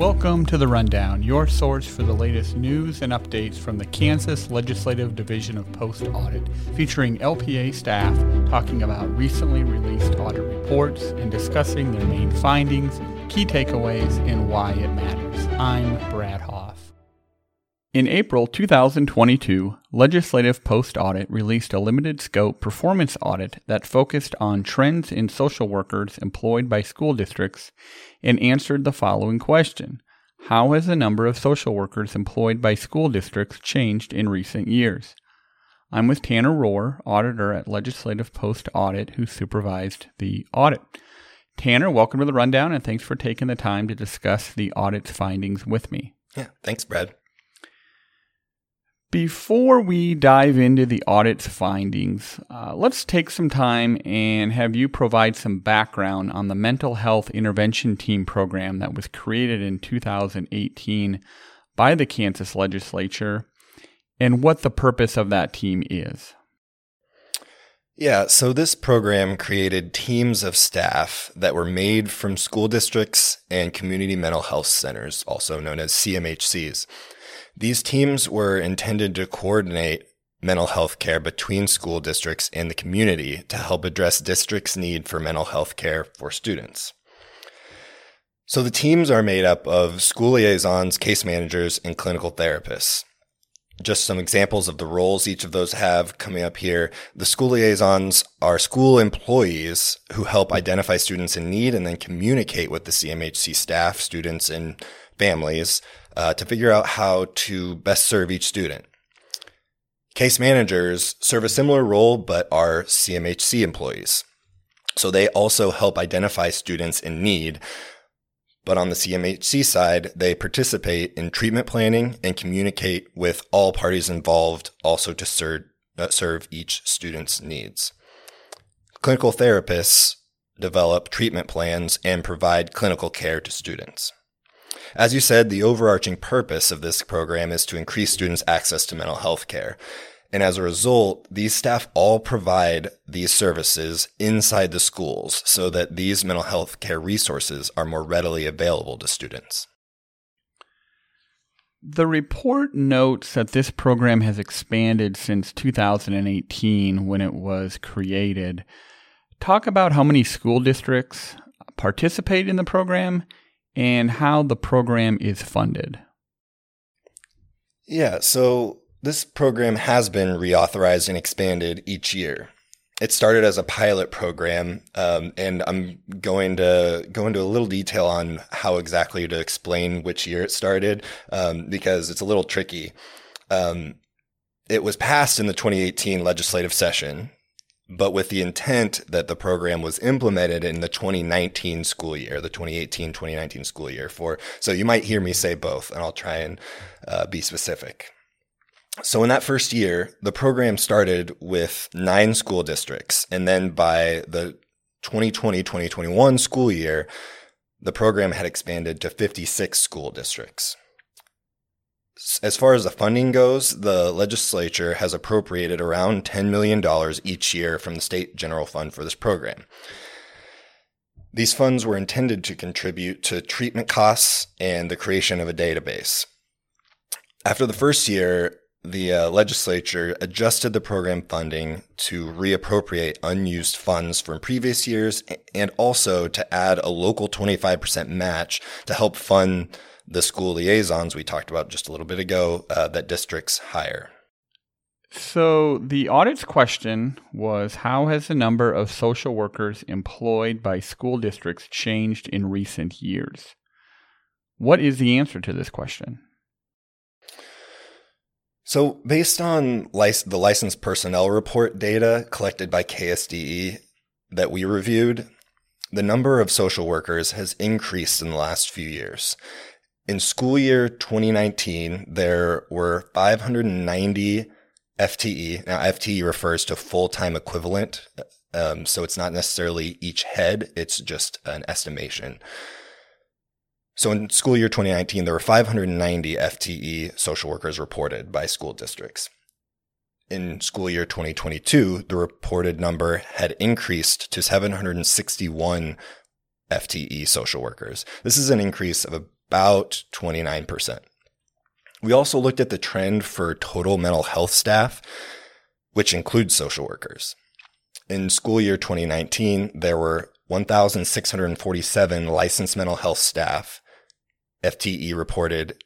Welcome to The Rundown, your source for the latest news and updates from the Kansas Legislative Division of Post Audit, featuring LPA staff talking about recently released audit reports and discussing their main findings, key takeaways, and why it matters. I'm Brad Hoff. In April 2022, Legislative Post Audit released a limited scope performance audit that focused on trends in social workers employed by school districts and answered the following question How has the number of social workers employed by school districts changed in recent years? I'm with Tanner Rohr, auditor at Legislative Post Audit, who supervised the audit. Tanner, welcome to the rundown and thanks for taking the time to discuss the audit's findings with me. Yeah, thanks, Brad. Before we dive into the audit's findings, uh, let's take some time and have you provide some background on the Mental Health Intervention Team program that was created in 2018 by the Kansas legislature and what the purpose of that team is. Yeah, so this program created teams of staff that were made from school districts and community mental health centers, also known as CMHCs. These teams were intended to coordinate mental health care between school districts and the community to help address districts' need for mental health care for students. So the teams are made up of school liaisons, case managers, and clinical therapists. Just some examples of the roles each of those have coming up here. The school liaisons are school employees who help identify students in need and then communicate with the CMHC staff, students, and families uh, to figure out how to best serve each student. Case managers serve a similar role, but are CMHC employees. So they also help identify students in need. But on the CMHC side, they participate in treatment planning and communicate with all parties involved also to serve, uh, serve each student's needs. Clinical therapists develop treatment plans and provide clinical care to students. As you said, the overarching purpose of this program is to increase students' access to mental health care. And as a result, these staff all provide these services inside the schools so that these mental health care resources are more readily available to students. The report notes that this program has expanded since 2018 when it was created. Talk about how many school districts participate in the program and how the program is funded. Yeah, so this program has been reauthorized and expanded each year. It started as a pilot program, um, and I'm going to go into a little detail on how exactly to explain which year it started um, because it's a little tricky. Um, it was passed in the 2018 legislative session, but with the intent that the program was implemented in the 2019 school year, the 2018 2019 school year. For so you might hear me say both, and I'll try and uh, be specific. So in that first year, the program started with nine school districts, and then by the 2020 2021 school year, the program had expanded to 56 school districts. As far as the funding goes, the legislature has appropriated around $10 million each year from the state general fund for this program. These funds were intended to contribute to treatment costs and the creation of a database. After the first year, the uh, legislature adjusted the program funding to reappropriate unused funds from previous years and also to add a local 25% match to help fund the school liaisons we talked about just a little bit ago uh, that districts hire. So, the audit's question was How has the number of social workers employed by school districts changed in recent years? What is the answer to this question? So, based on lic- the licensed personnel report data collected by KSDE that we reviewed, the number of social workers has increased in the last few years. In school year 2019, there were 590 FTE. Now, FTE refers to full time equivalent. Um, so it's not necessarily each head, it's just an estimation. So in school year 2019, there were 590 FTE social workers reported by school districts. In school year 2022, the reported number had increased to 761 FTE social workers. This is an increase of about 29%. We also looked at the trend for total mental health staff, which includes social workers. In school year 2019, there were 1,647 licensed mental health staff, FTE reported,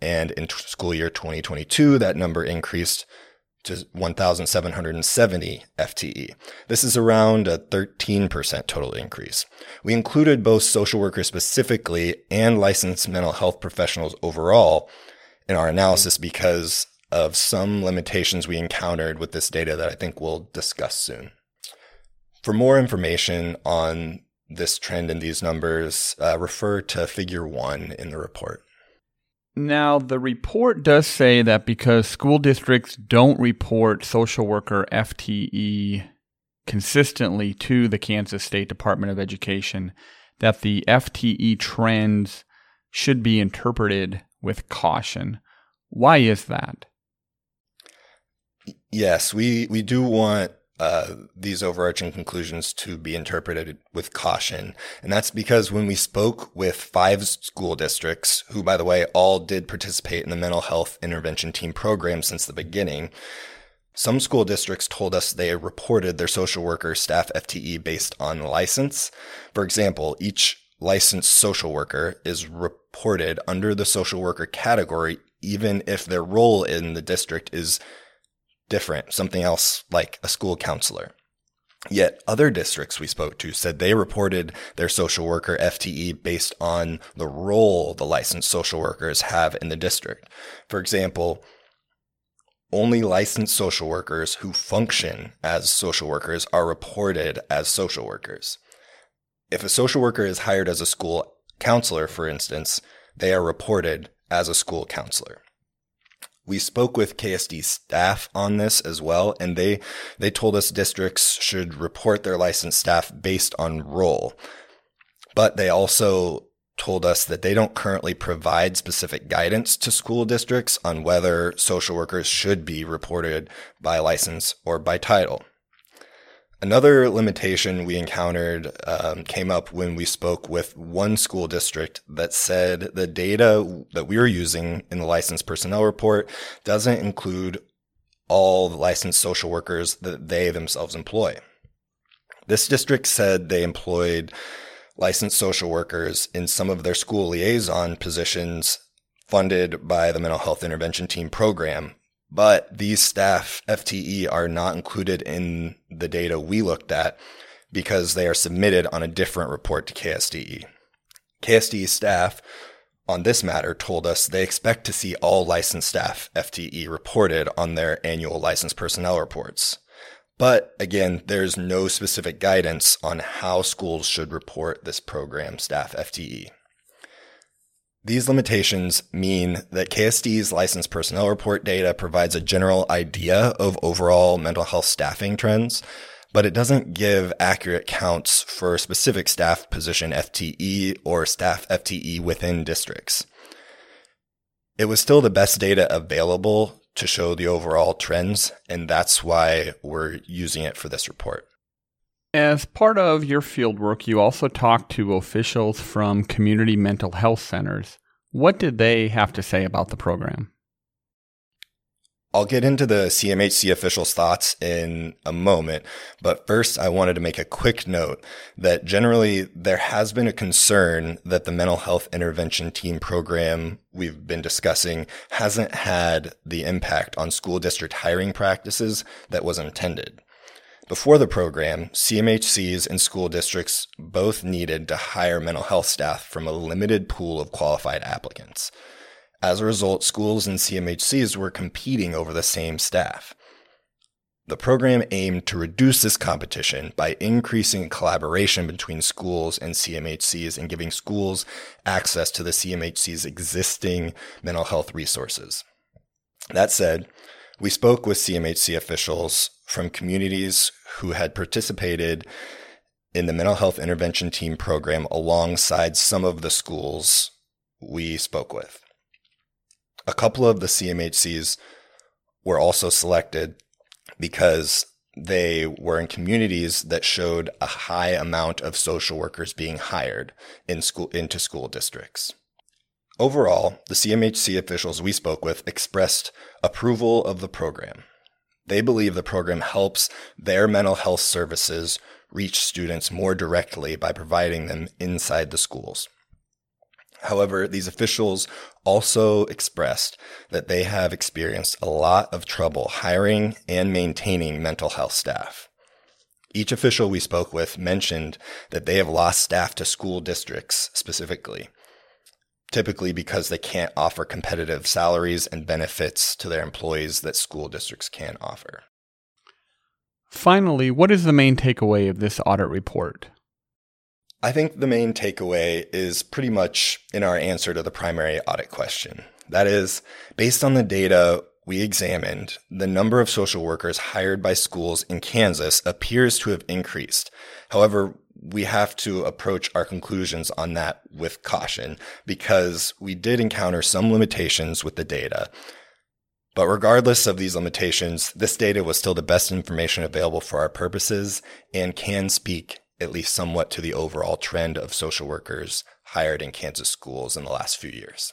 and in school year 2022, that number increased to 1,770 FTE. This is around a 13% total increase. We included both social workers specifically and licensed mental health professionals overall in our analysis because of some limitations we encountered with this data that I think we'll discuss soon. For more information on this trend and these numbers, uh, refer to figure one in the report. Now, the report does say that because school districts don't report social worker FTE consistently to the Kansas State Department of Education, that the FTE trends should be interpreted with caution. Why is that? Yes, we, we do want uh, these overarching conclusions to be interpreted with caution. And that's because when we spoke with five school districts, who, by the way, all did participate in the mental health intervention team program since the beginning, some school districts told us they reported their social worker staff FTE based on license. For example, each licensed social worker is reported under the social worker category, even if their role in the district is different, something else like a school counselor. Yet other districts we spoke to said they reported their social worker FTE based on the role the licensed social workers have in the district. For example, only licensed social workers who function as social workers are reported as social workers. If a social worker is hired as a school counselor, for instance, they are reported as a school counselor. We spoke with KSD staff on this as well, and they, they told us districts should report their licensed staff based on role. But they also told us that they don't currently provide specific guidance to school districts on whether social workers should be reported by license or by title. Another limitation we encountered um, came up when we spoke with one school district that said the data that we were using in the licensed personnel report doesn't include all the licensed social workers that they themselves employ. This district said they employed licensed social workers in some of their school liaison positions funded by the mental health intervention team program, but these staff FTE are not included in the data we looked at because they are submitted on a different report to KSDE. KSDE staff on this matter told us they expect to see all licensed staff FTE reported on their annual licensed personnel reports. But again, there's no specific guidance on how schools should report this program staff FTE. These limitations mean that KSD's licensed personnel report data provides a general idea of overall mental health staffing trends, but it doesn't give accurate counts for specific staff position FTE or staff FTE within districts. It was still the best data available to show the overall trends, and that's why we're using it for this report. As part of your fieldwork, you also talked to officials from community mental health centers. What did they have to say about the program? I'll get into the CMHC officials' thoughts in a moment, but first I wanted to make a quick note that generally there has been a concern that the mental health intervention team program we've been discussing hasn't had the impact on school district hiring practices that was intended. Before the program, CMHCs and school districts both needed to hire mental health staff from a limited pool of qualified applicants. As a result, schools and CMHCs were competing over the same staff. The program aimed to reduce this competition by increasing collaboration between schools and CMHCs and giving schools access to the CMHC's existing mental health resources. That said, we spoke with CMHC officials from communities who had participated in the mental health intervention team program alongside some of the schools we spoke with. A couple of the CMHCs were also selected because they were in communities that showed a high amount of social workers being hired in school into school districts. Overall, the CMHC officials we spoke with expressed approval of the program. They believe the program helps their mental health services reach students more directly by providing them inside the schools. However, these officials also expressed that they have experienced a lot of trouble hiring and maintaining mental health staff. Each official we spoke with mentioned that they have lost staff to school districts specifically, typically because they can't offer competitive salaries and benefits to their employees that school districts can offer. Finally, what is the main takeaway of this audit report? I think the main takeaway is pretty much in our answer to the primary audit question. That is, based on the data we examined, the number of social workers hired by schools in Kansas appears to have increased. However, we have to approach our conclusions on that with caution because we did encounter some limitations with the data. But regardless of these limitations, this data was still the best information available for our purposes and can speak at least somewhat to the overall trend of social workers hired in Kansas schools in the last few years.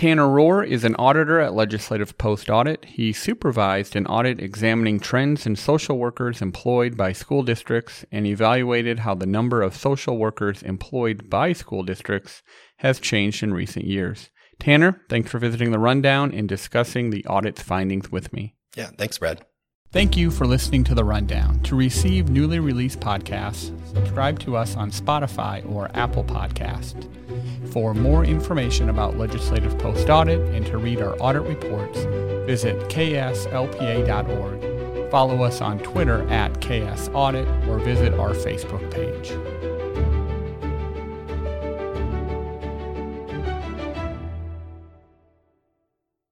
Tanner Rohr is an auditor at Legislative Post Audit. He supervised an audit examining trends in social workers employed by school districts and evaluated how the number of social workers employed by school districts has changed in recent years. Tanner, thanks for visiting the rundown and discussing the audit's findings with me. Yeah, thanks, Brad. Thank you for listening to The Rundown. To receive newly released podcasts, subscribe to us on Spotify or Apple Podcast. For more information about Legislative Post Audit and to read our audit reports, visit kslpa.org. Follow us on Twitter at KS Audit or visit our Facebook page.